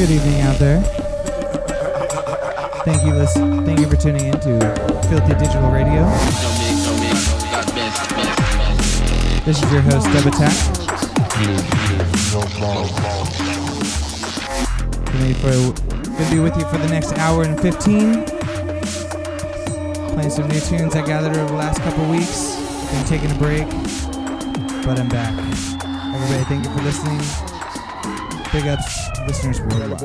Good evening out there. Thank you, listen, thank you for tuning in to Filthy Digital Radio. This is your host, Dub A Tak. Gonna be, for, gonna be with you for the next hour and 15. Playing some new tunes I gathered over the last couple weeks. Been taking a break, but I'm back. Everybody, thank you for listening. Big ups, listeners worldwide.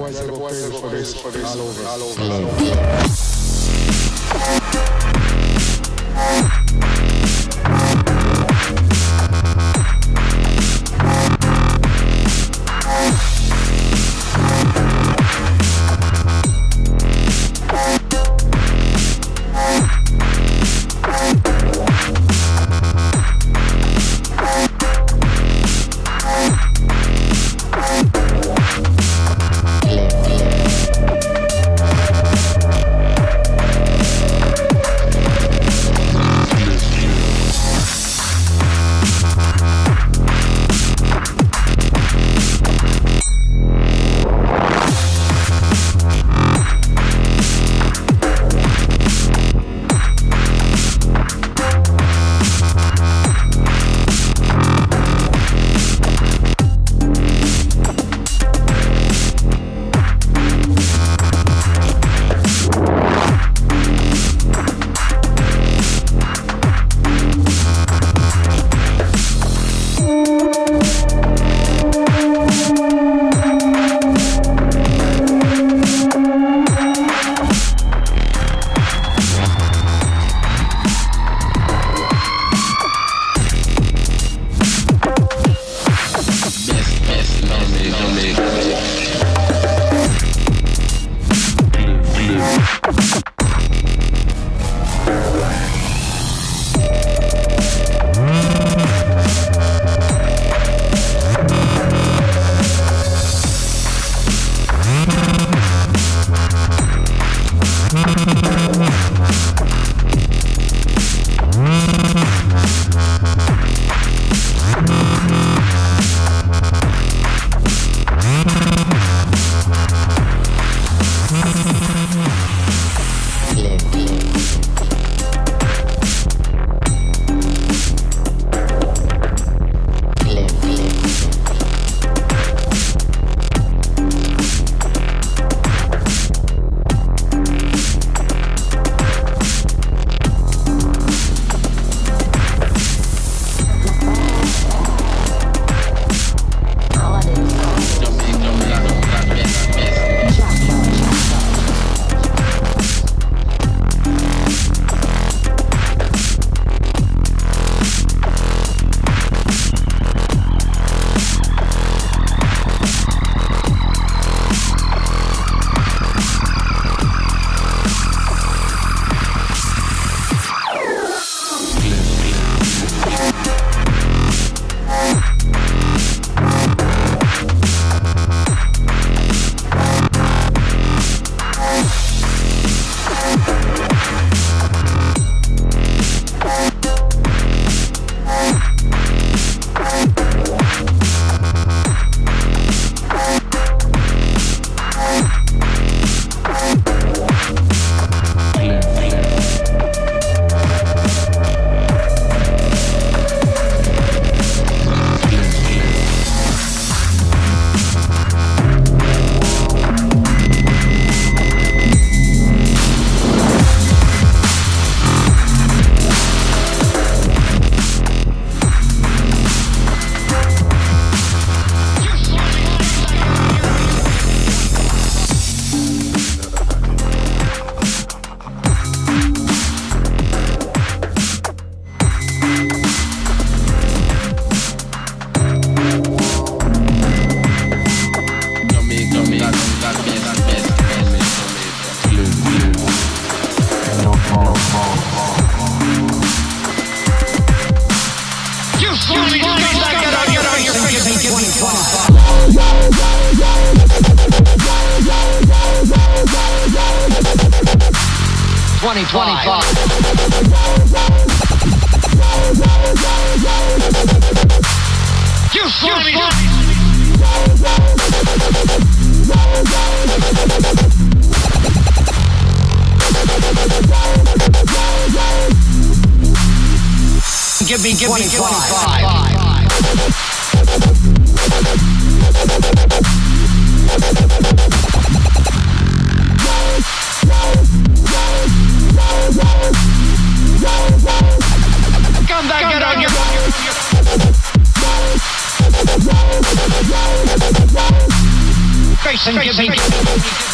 Face, face, face.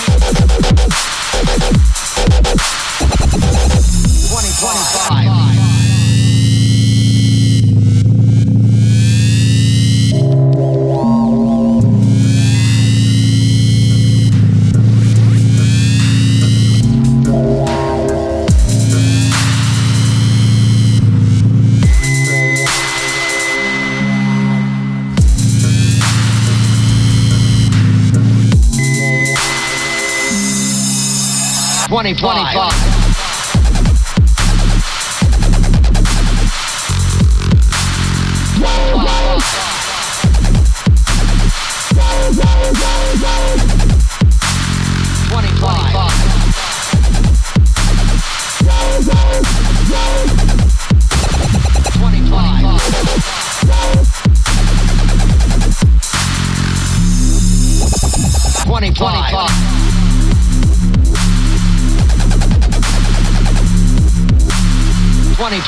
25. 25.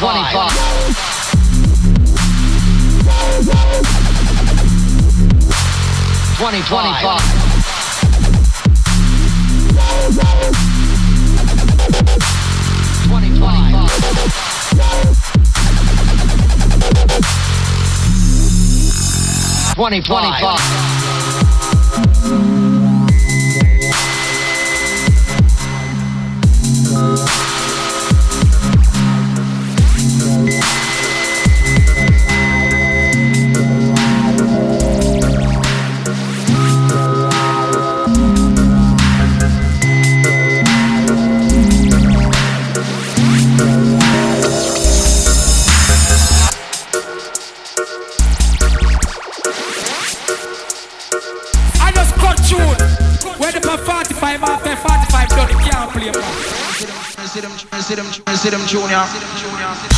25. Twenty twenty-five. Twenty twenty-five. Twenty twenty-five. Sidham Junior.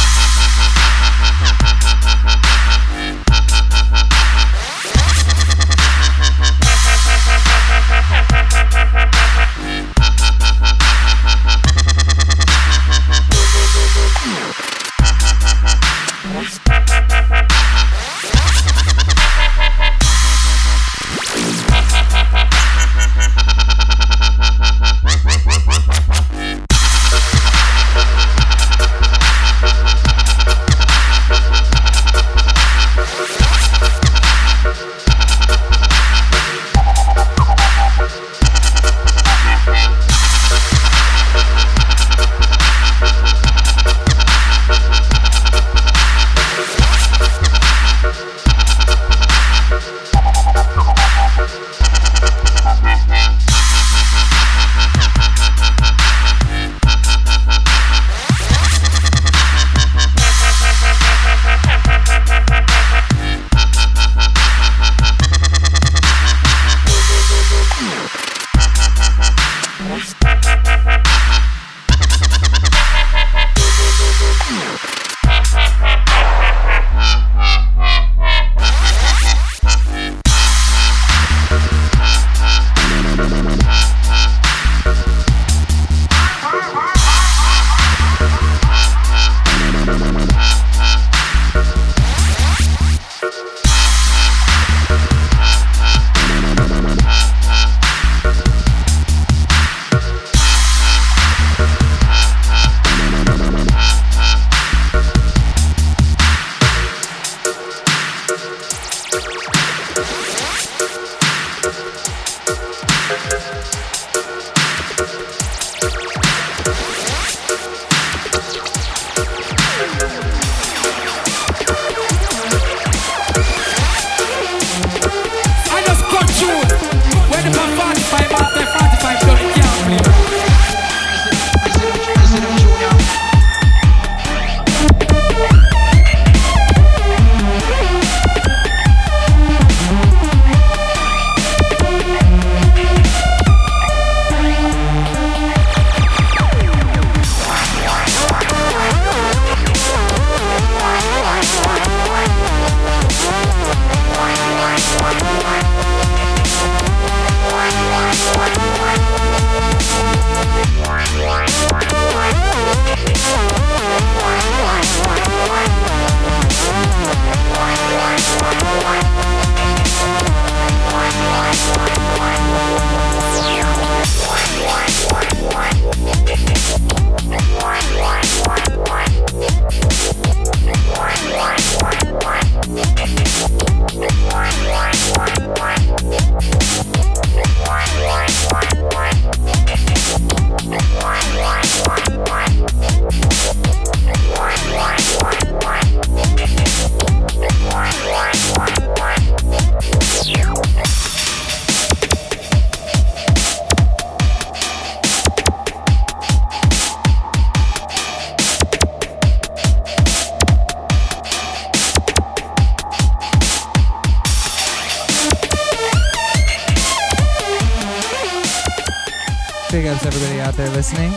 Listening.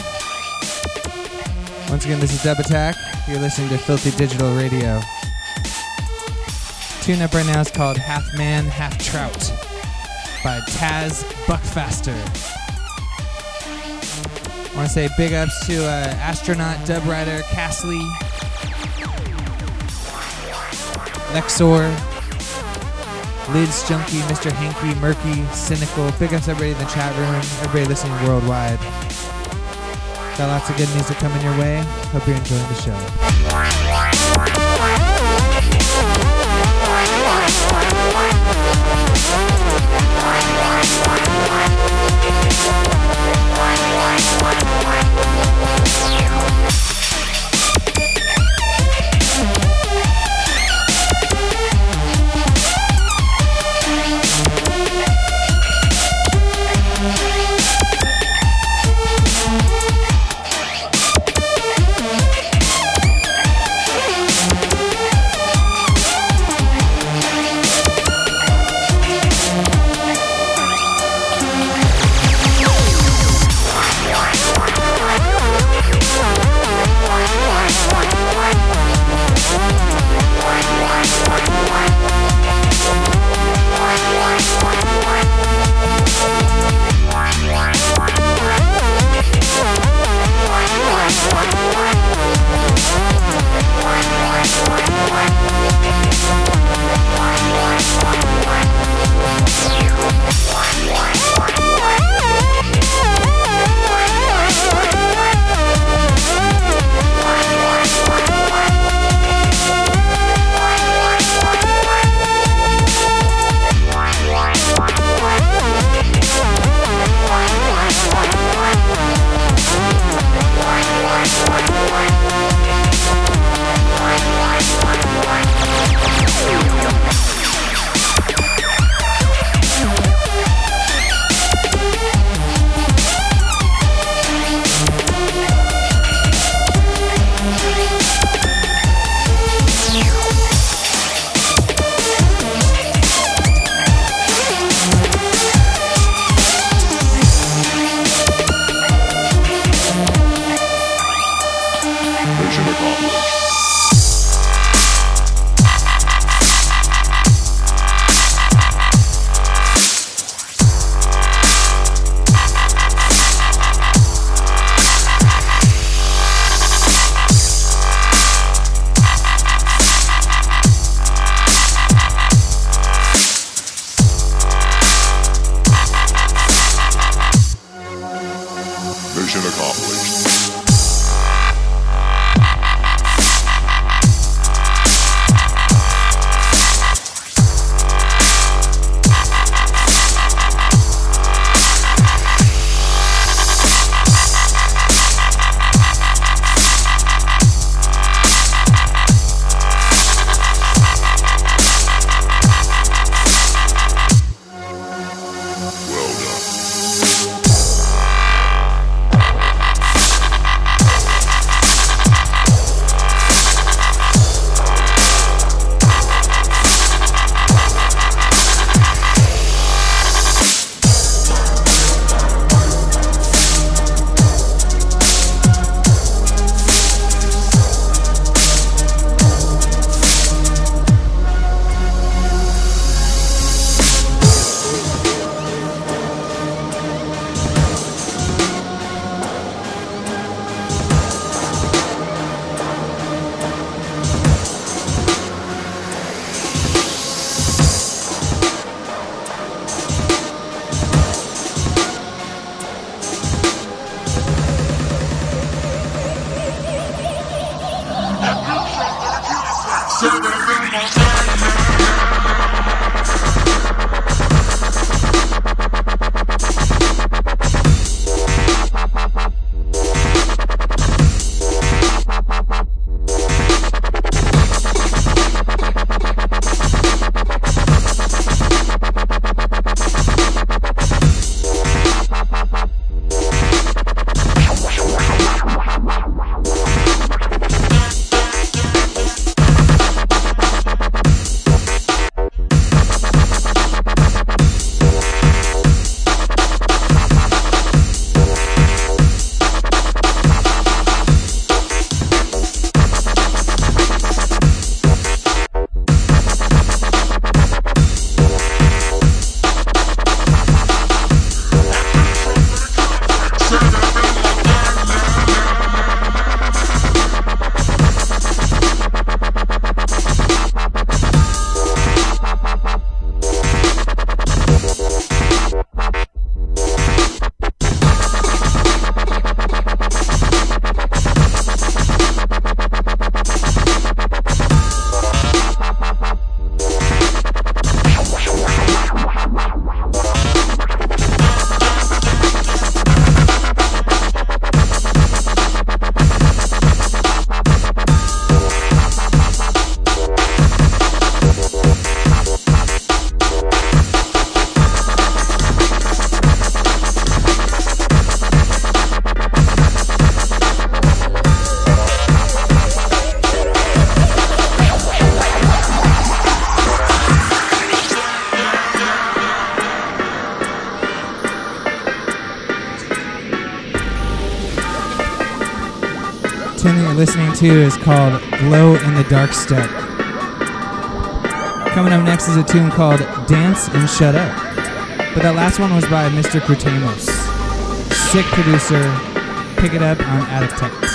Once again, this is Dub A Tak. You're listening to Filthy Digital Radio. Tune up right now is called Half Man, Half Trout by Taz Buckfaster. I want to say big ups to uh, astronaut, dub writer, Castley, Lexor, Lids Junkie, Mr. Hanky, Murky, Cynical. Big ups everybody in the chat room, everybody listening worldwide. Got lots of good music coming your way. Hope you're enjoying the show. Is called Glow in the Dark Step. Coming up next is a tune called Dance and Shut Up. But that last one was by Mr. Crutamos. Sick producer. Pick it up on Attic Tech.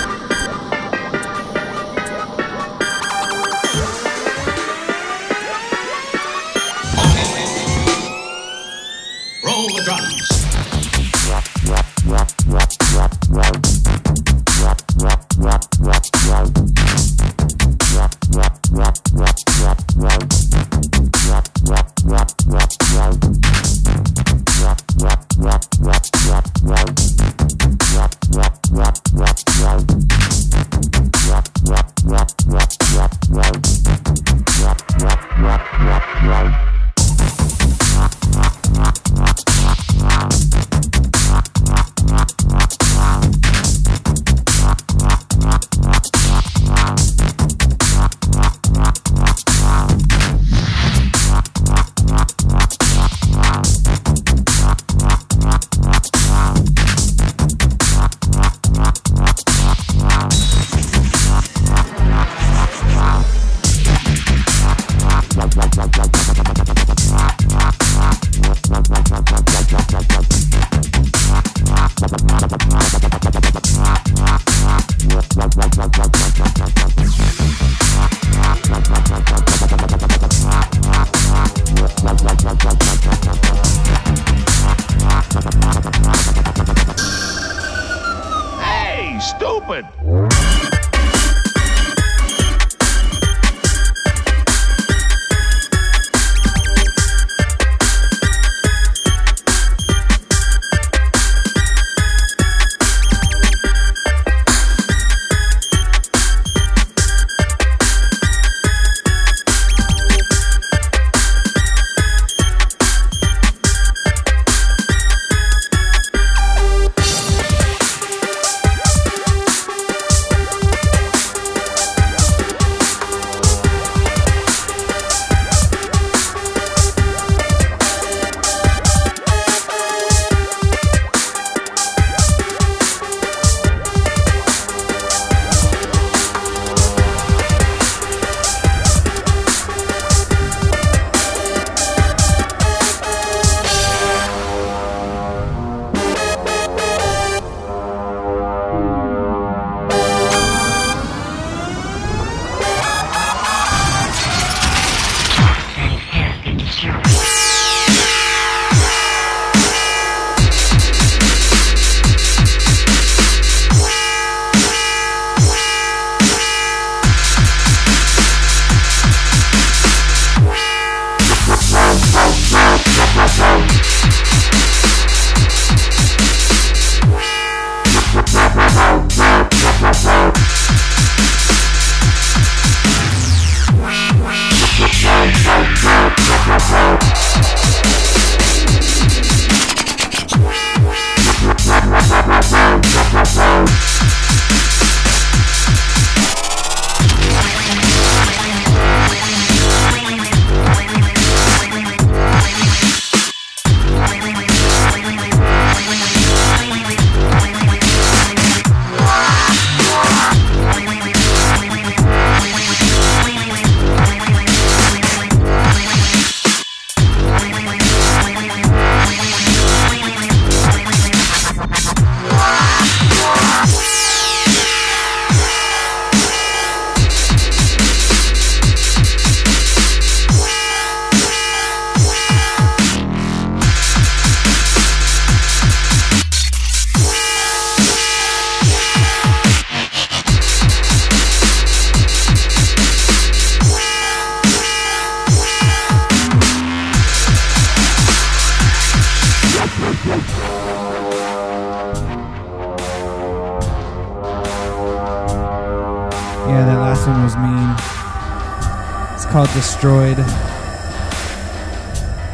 Destroyed.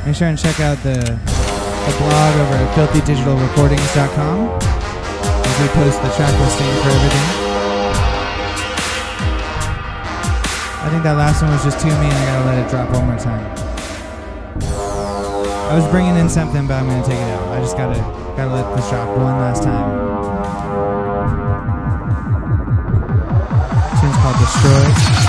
Make sure and check out the, the blog over at filthydigitalrecordings.com as we post the track listing for everything. I think that last one was just too mean. I gotta let it drop one more time. I was bringing in something, but I'm gonna take it out. I just gotta gotta let this drop one last time. called Destroy.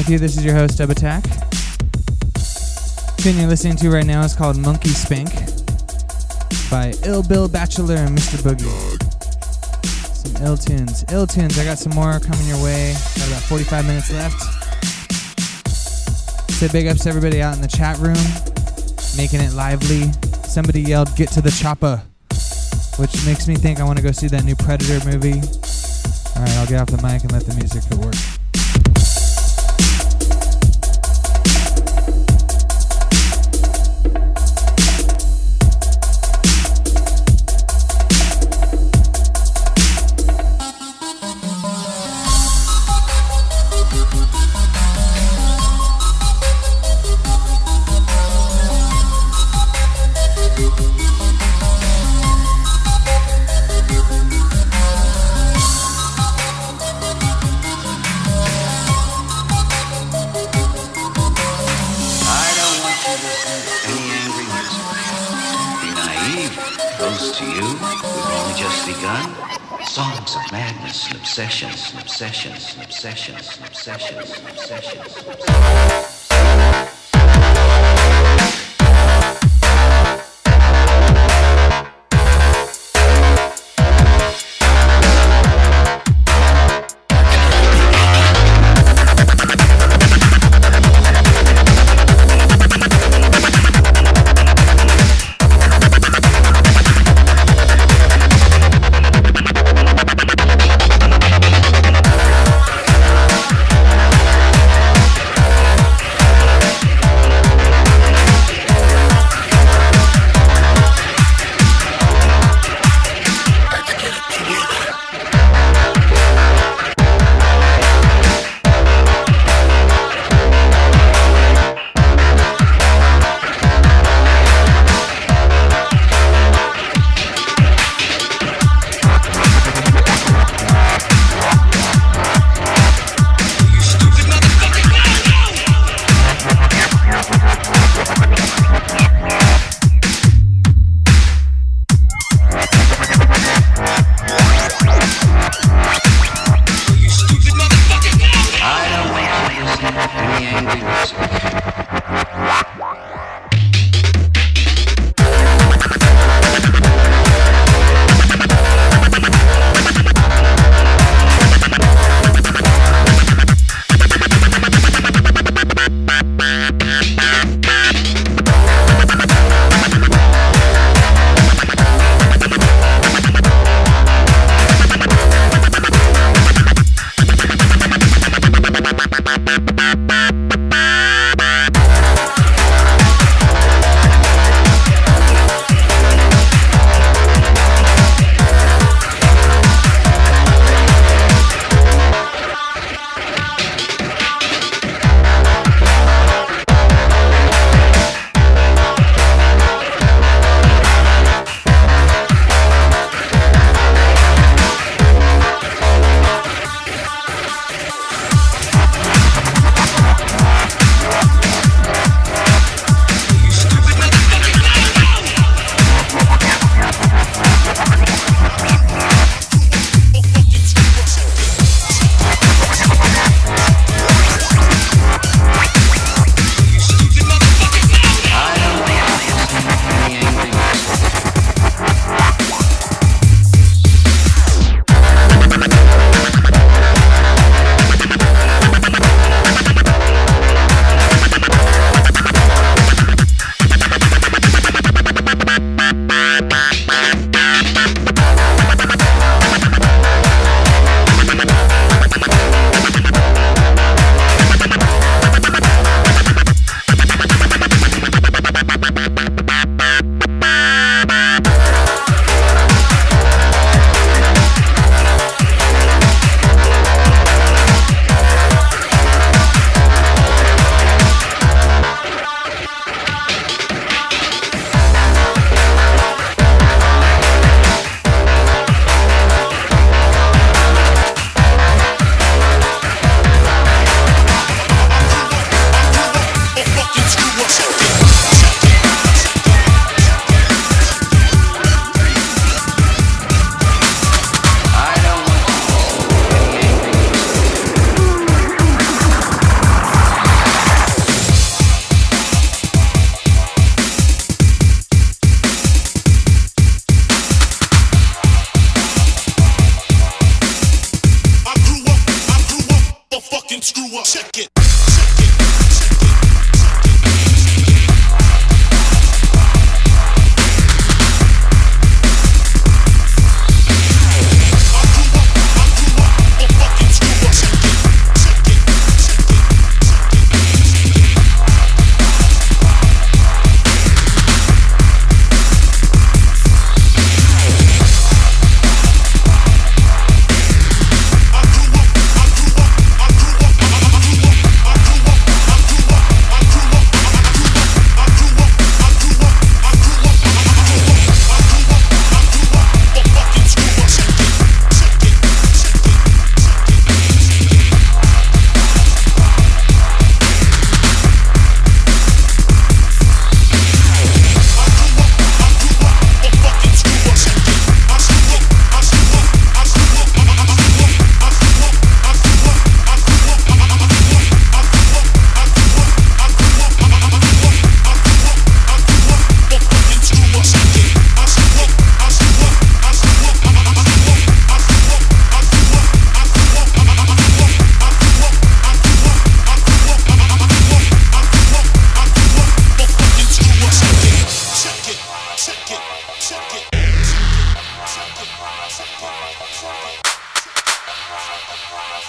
With you. This is your host, Dub A Tak. Tune you're listening to right now is called Monkey Spank by Ill Bill Bachelor and Mr. Boogie. Some ill tunes. Ill tunes. I got some more coming your way. Got about 45 minutes left. Say big ups to everybody out in the chat room, making it lively. Somebody yelled, Get to the chopper, which makes me think I want to go see that new Predator movie. Alright, I'll get off the mic and let the music go work. Obsessions obsessions obsessions obsessions obsessions. Obsessions.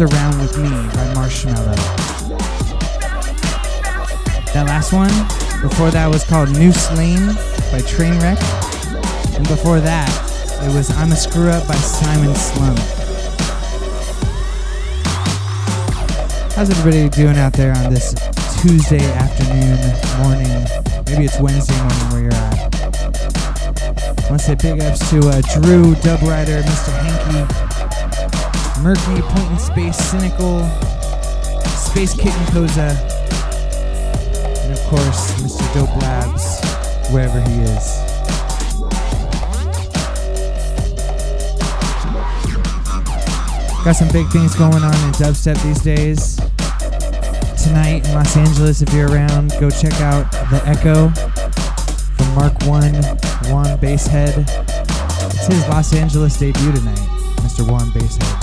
Around With Me by Marshmallow. That last one, before that was called Noose Lane by Trainwreck. And before that, it was I'm a Screw Up by Simon Slum. How's everybody doing out there on this Tuesday afternoon, morning? Maybe it's Wednesday morning where you're at. I want to say big ups to uh, Drew, Dub Rider, Mr. Hanky, Murky, Point in Space, Cynical, Space Kitten Koza, and of course, Mr. Dope Labs, wherever he is. Got some big things going on in dubstep these days. Tonight in Los Angeles, if you're around, go check out The Echo from Mark 1, Juan Basshead. It's his Los Angeles debut tonight, Mr. Juan Basshead.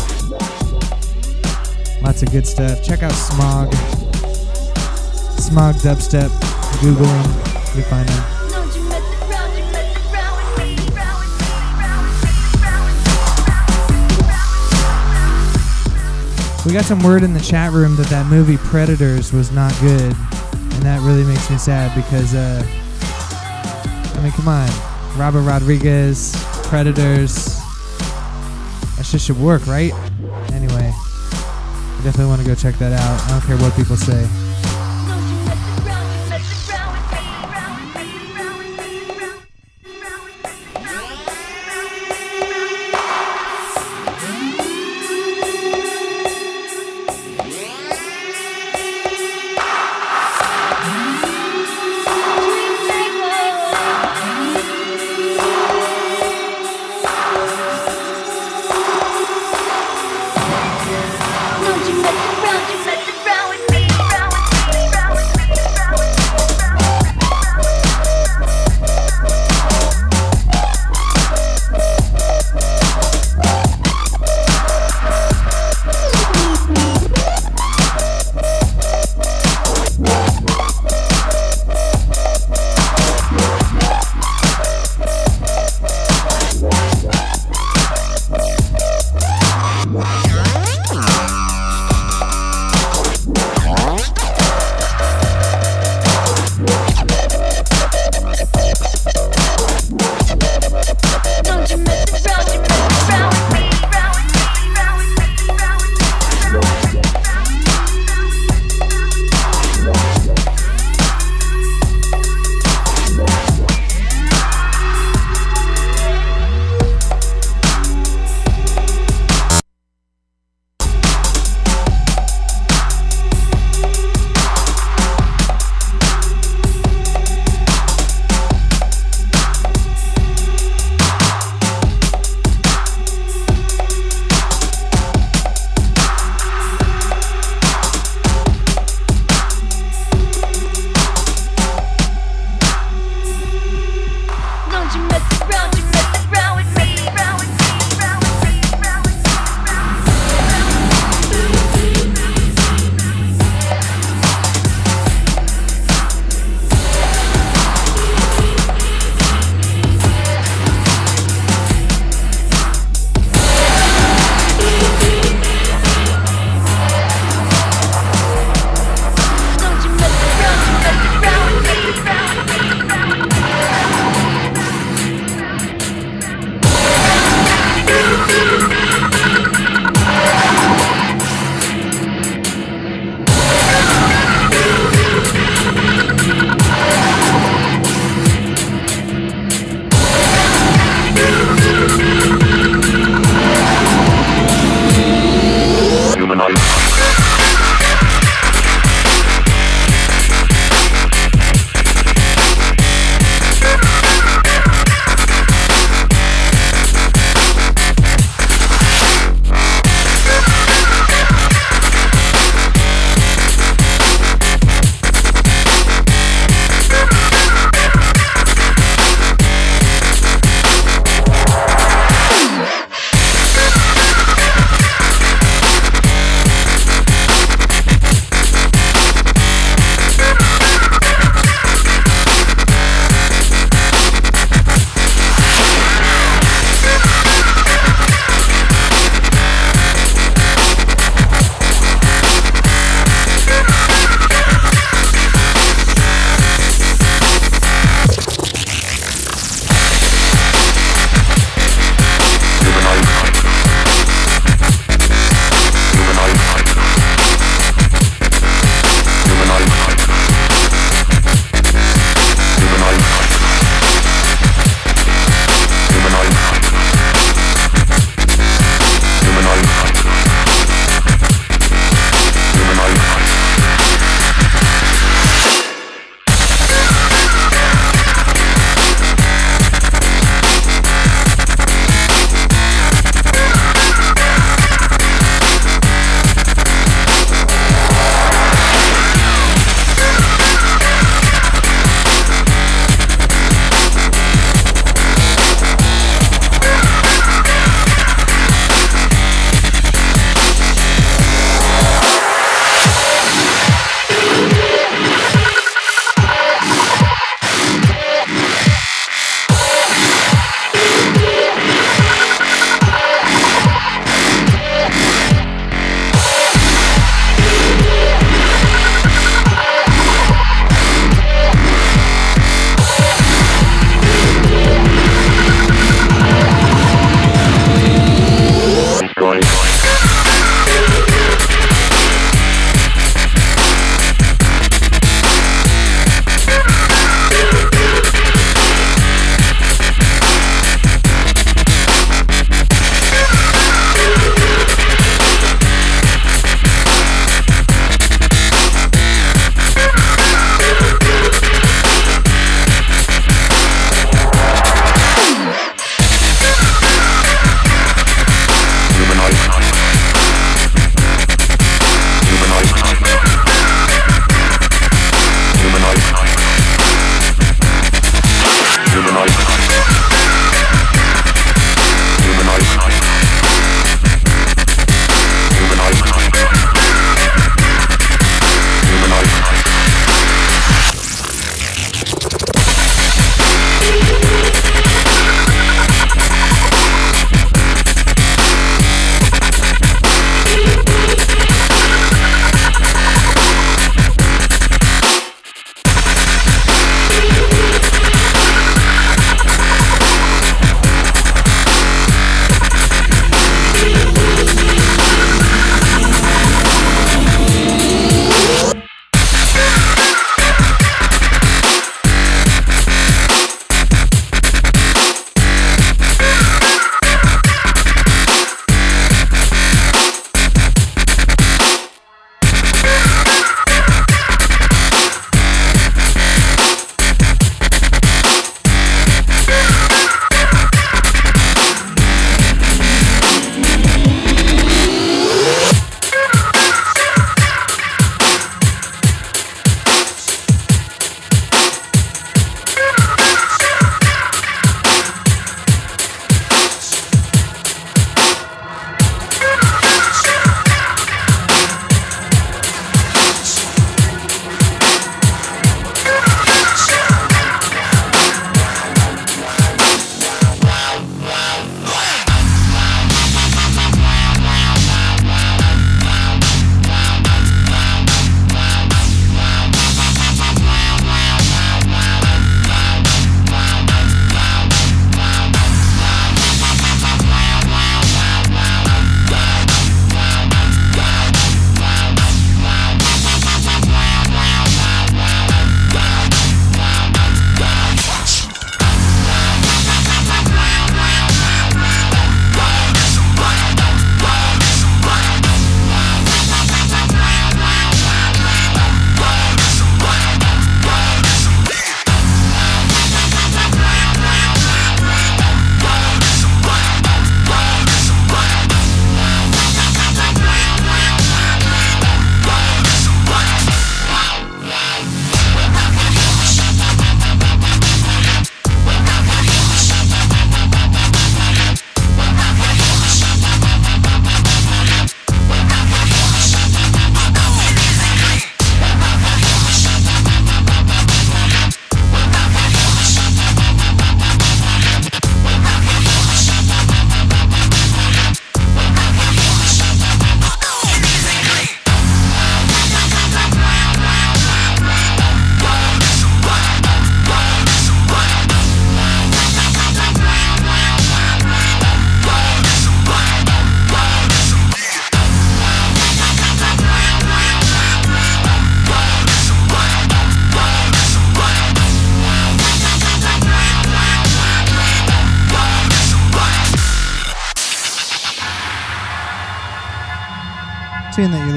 Lots of good stuff. Check out Smog. Smog Dubstep. Google him. You find him. We got some word in the chat room that that movie Predators was not good, and that really makes me sad because, uh, I mean, come on, Robert Rodriguez, Predators, that shit should work, right? Definitely want to go check that out. I don't care what people say.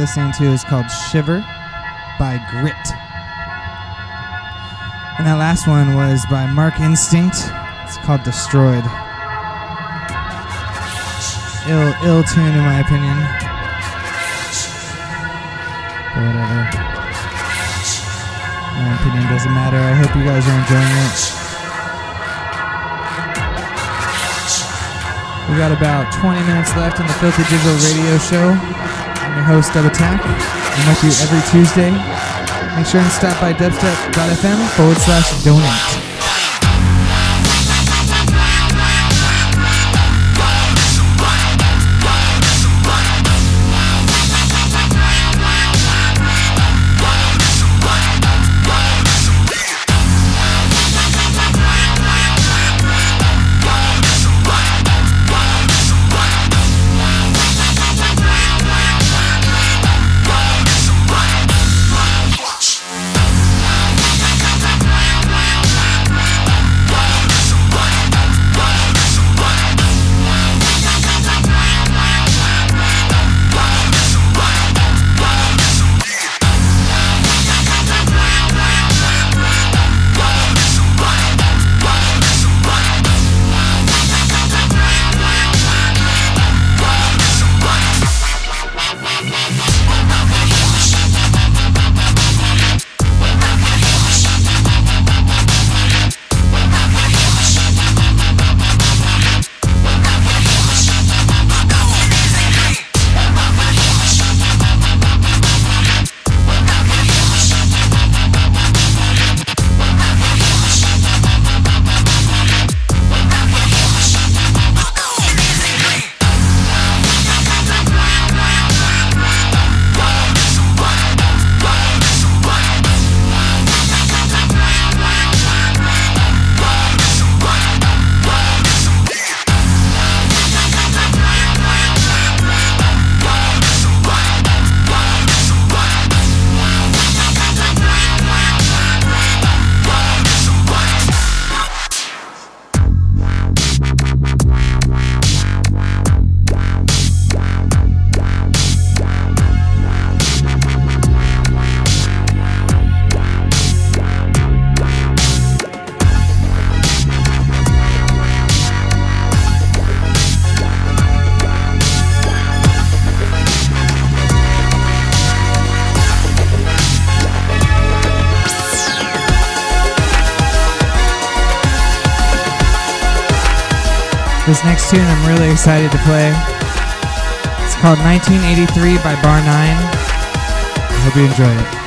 Listening to is called Shiver by Grit. And that last one was by Mark Instinct. It's called Destroyed. Ill, ill tune in my opinion. But whatever. My opinion doesn't matter. I hope you guys are enjoying it. We got about 20 minutes left in the Filthy Digital Radio Show. I'm your host, Dub A Tak. I'm with you every Tuesday. Make sure and stop by dubstep.fm forward slash donate. Excited to play. It's called 1983 by Bar 9. I hope you enjoy it.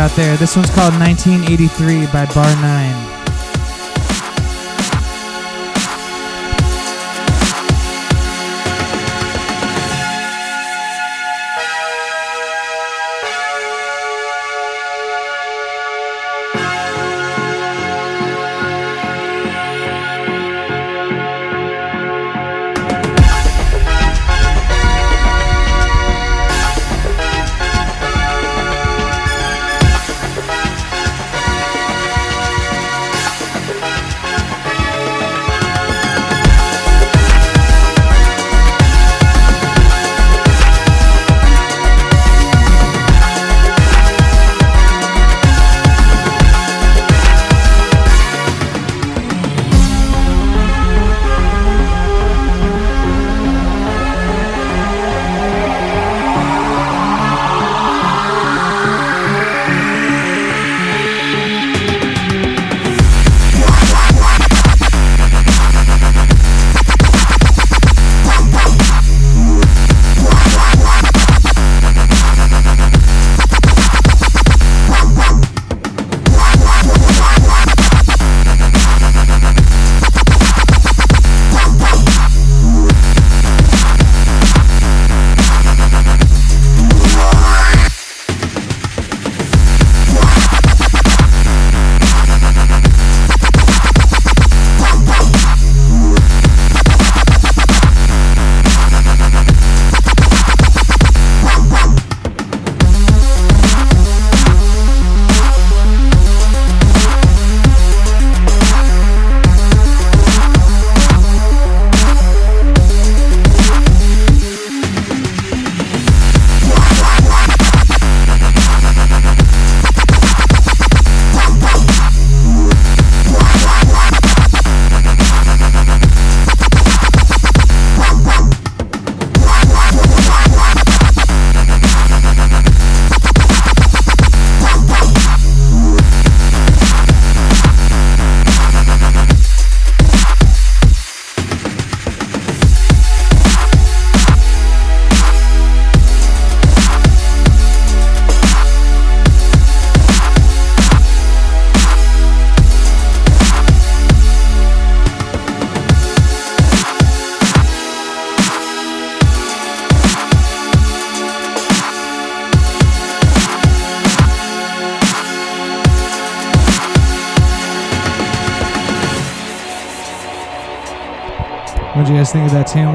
Out there. This one's called 1983 by Bar 9.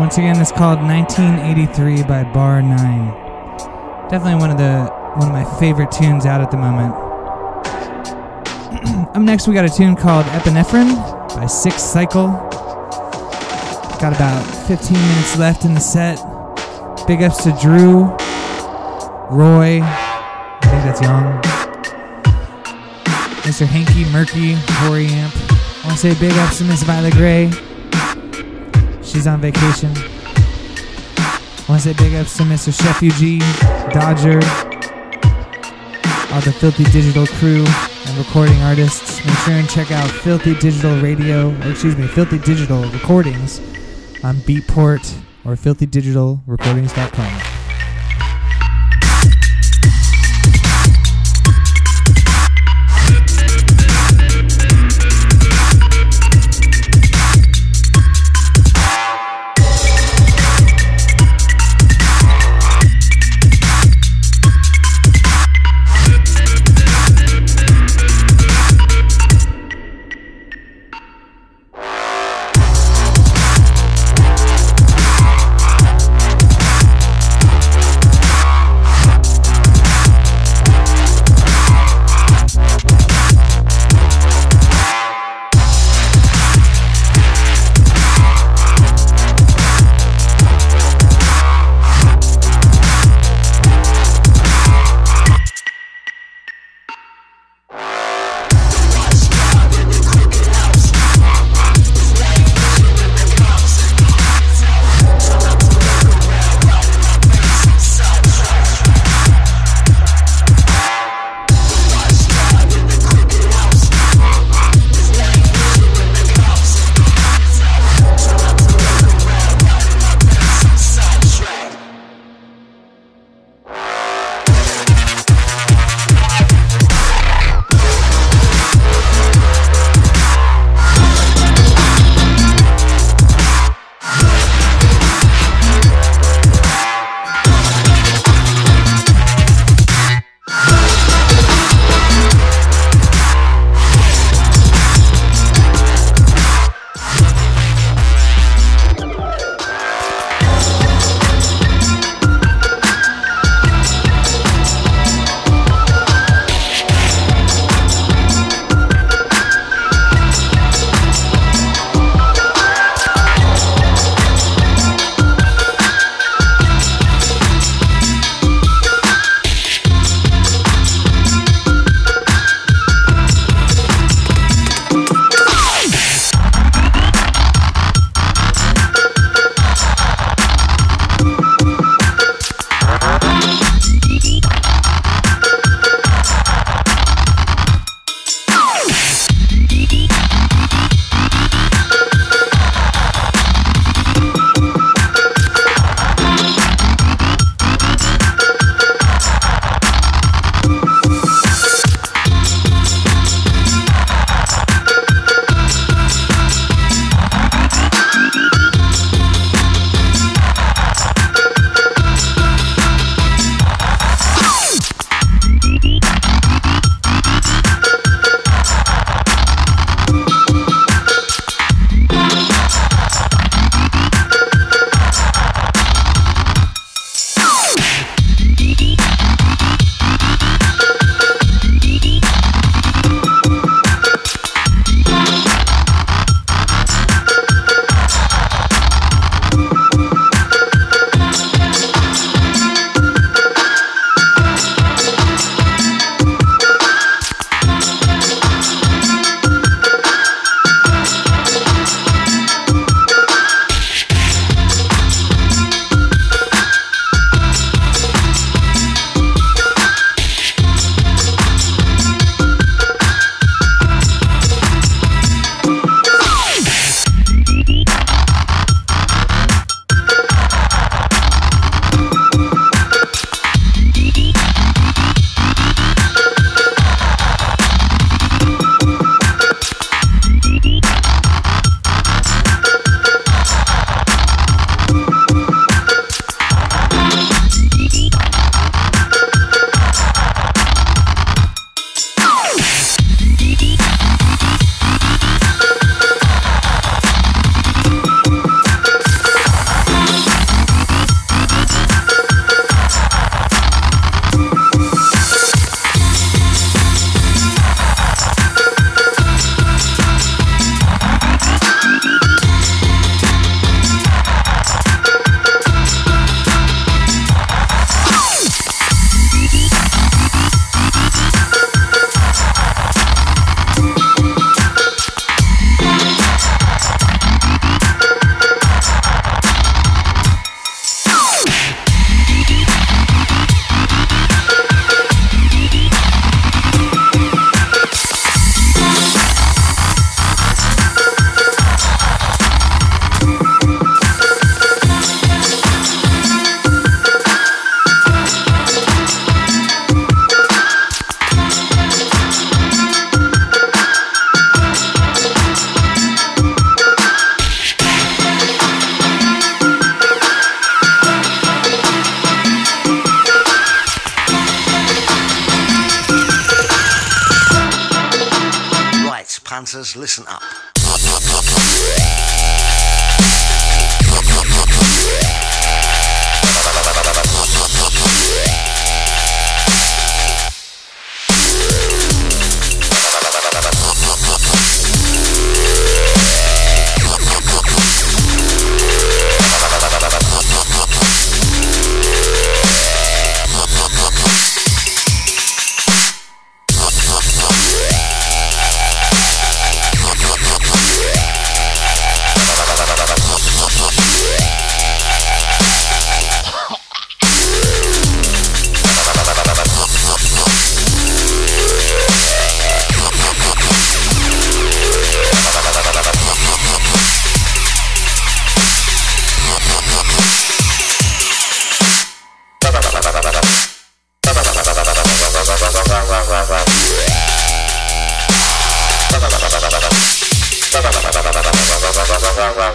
Once again, it's called 1983 by Bar 9. Definitely one of the one of my favorite tunes out at the moment. Up next, we got a tune called Epinephrine by Six Cycle. Got about 15 minutes left in the set. Big ups to Drew, Roy, I think that's Young, Mr. Hanky, Murky, Corey Amp. I want to say big ups to Miss Violet Gray. She's on vacation. To say big ups to Mr. UG, Dodger, all the Filthy Digital crew and recording artists. Make sure and check out Filthy Digital Radio, or excuse me, Filthy Digital Recordings on Beatport or filthydigitalrecordings.com.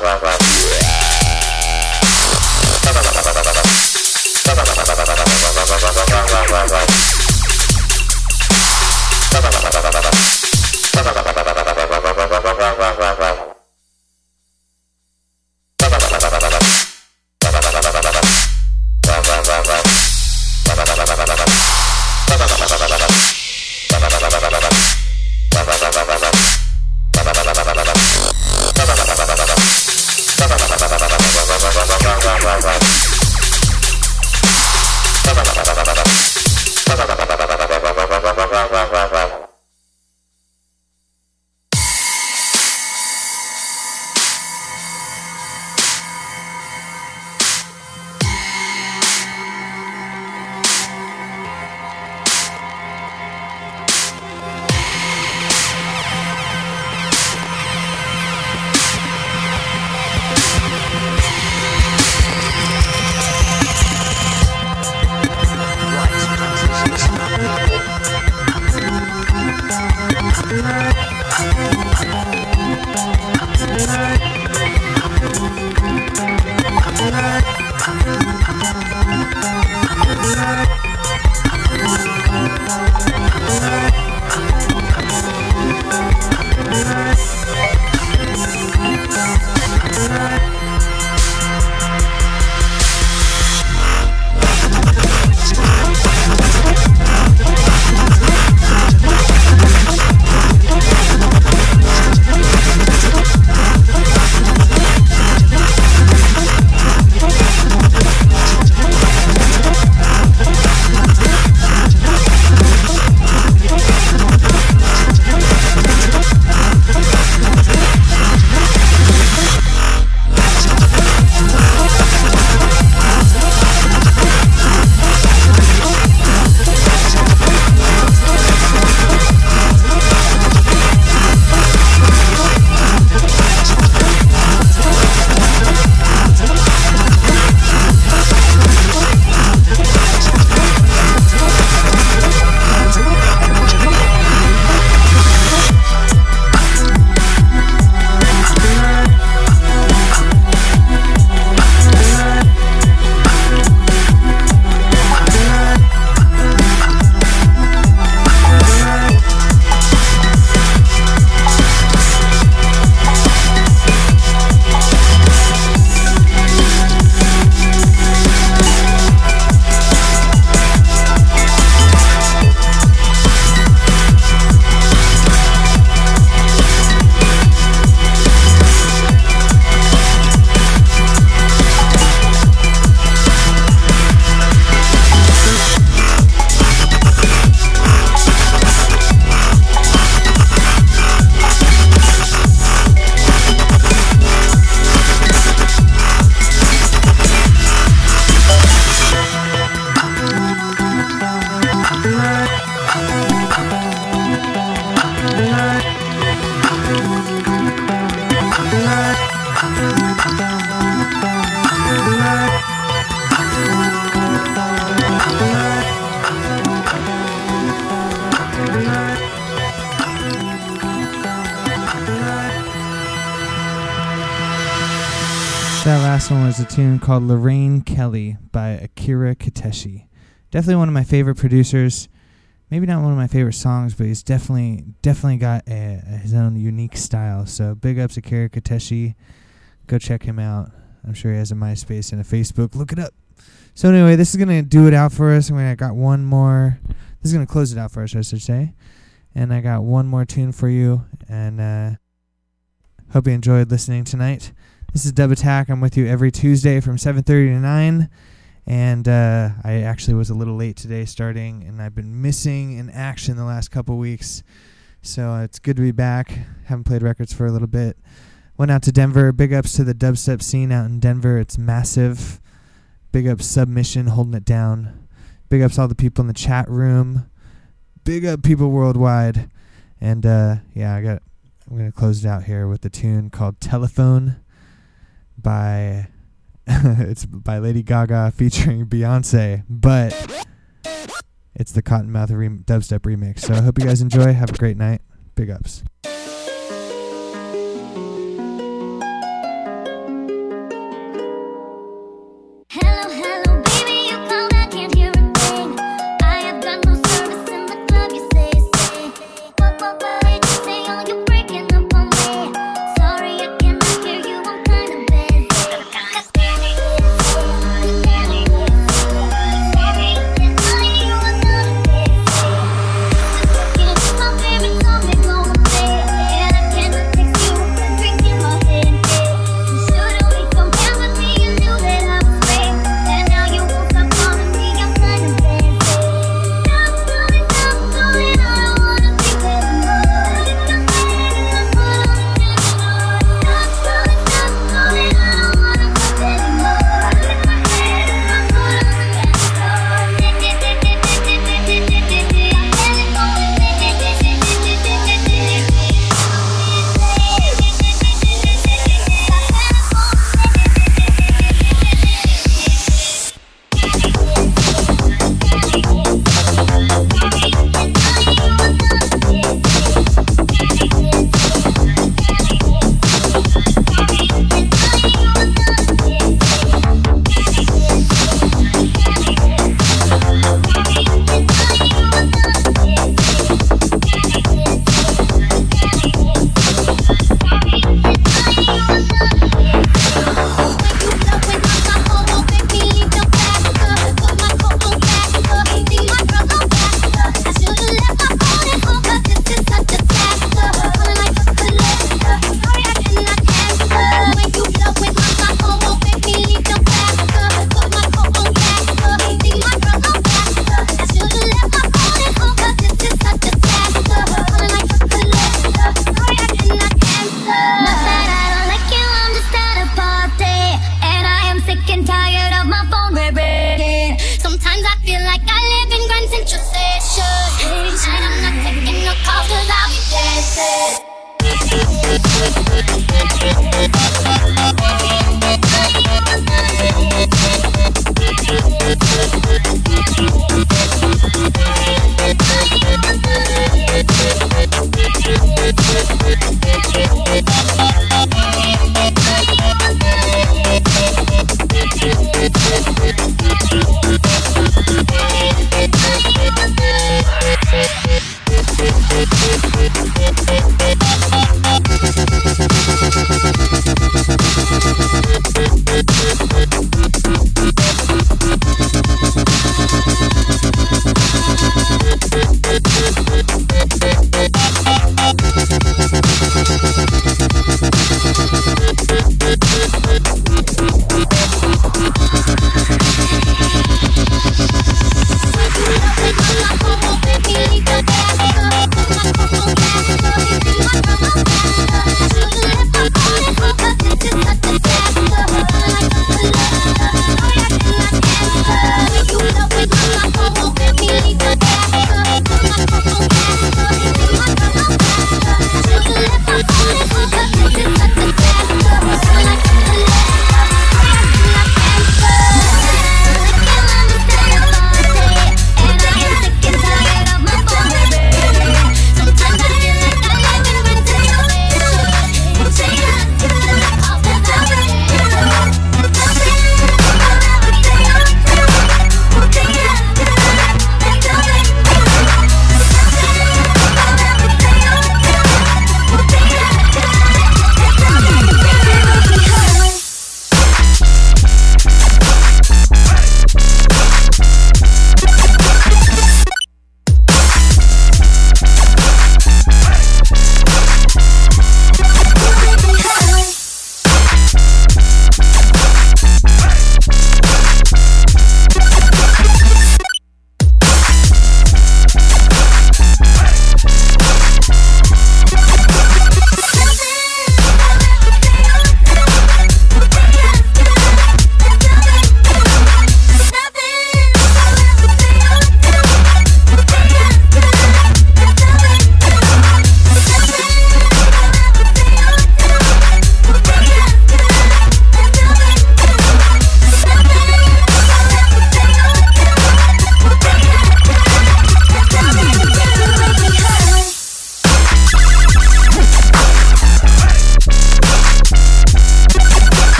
That called Lorraine Kelly by Akira Kiteshi. Definitely one of my favorite producers. maybe not one of my favorite songs, but he's definitely definitely got a, a- his own unique style. So big ups to Kara Kiteshi. Go check him out. I'm sure he has a MySpace and a Facebook. Look it up. So anyway, this is gonna do it out for us. I mean, I got one more. This is gonna close it out for us, I should say. And I got one more tune for you. And uh, hope you enjoyed listening tonight. This is Dub A Tak. I'm with you every Tuesday from 7:30 to 9. And uh, I actually was a little late today starting, and I've been missing in action the last couple weeks. So uh, it's good to be back. Haven't played records for a little bit. Went out to Denver. Big ups to the dubstep scene out in Denver. It's massive. Big ups Submission holding it down. Big ups all the people in the chat room. Big up people worldwide. And uh, yeah, I got. I'm gonna close it out here with a tune called "Telephone" by it's by Lady Gaga featuring Beyonce, but it's the Cottonmouth re- dubstep remix. So I hope you guys enjoy. Have a great night. Big ups.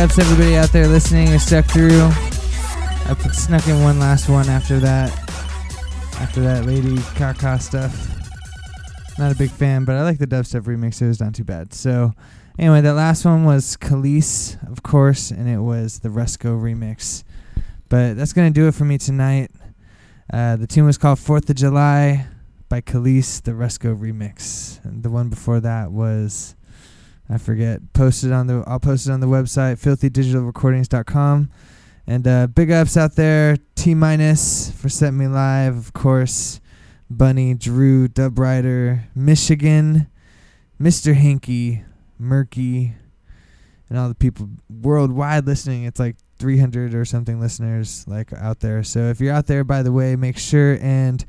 Ups everybody out there listening who stuck through. I put, snuck in one last one after that. After that Lady Kaka stuff. Not a big fan, but I like the dubstep remix. It was not too bad. So, anyway, that last one was Kelis, of course, and it was the Rusko remix. But that's gonna do it for me tonight. Uh, the tune was called Fourth of July by Kelis, the Rusko remix. And the one before that was I forget. Posted on the I'll post it on the website filthydigitalrecordings.com. And uh, big ups out there, T minus for setting me live, of course. Bunny, Drew, Dub Rider, Michigan, Mr. Hinky, Murky, and all the people worldwide listening. It's like 300 or something listeners like out there. So if you're out there, by the way, make sure and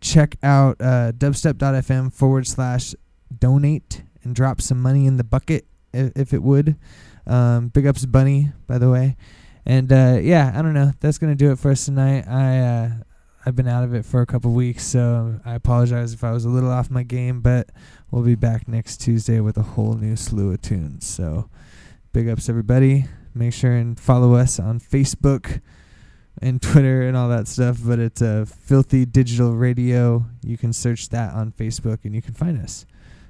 check out uh, dubstep.fm forward slash donate and drop some money in the bucket if, if it would. Um, big ups Bunny, by the way. And uh, yeah, I don't know. That's gonna do it for us tonight. I uh, I've been out of it for a couple weeks, so I apologize if I was a little off my game. But we'll be back next Tuesday with a whole new slew of tunes. So big ups everybody. Make sure and follow us on Facebook and Twitter and all that stuff. But it's uh, Filthy Digital Radio. You can search that on Facebook and you can find us.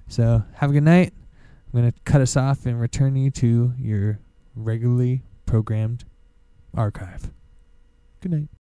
So have a good night. I'm going to cut us off and return you to your regularly programmed archive. Good night.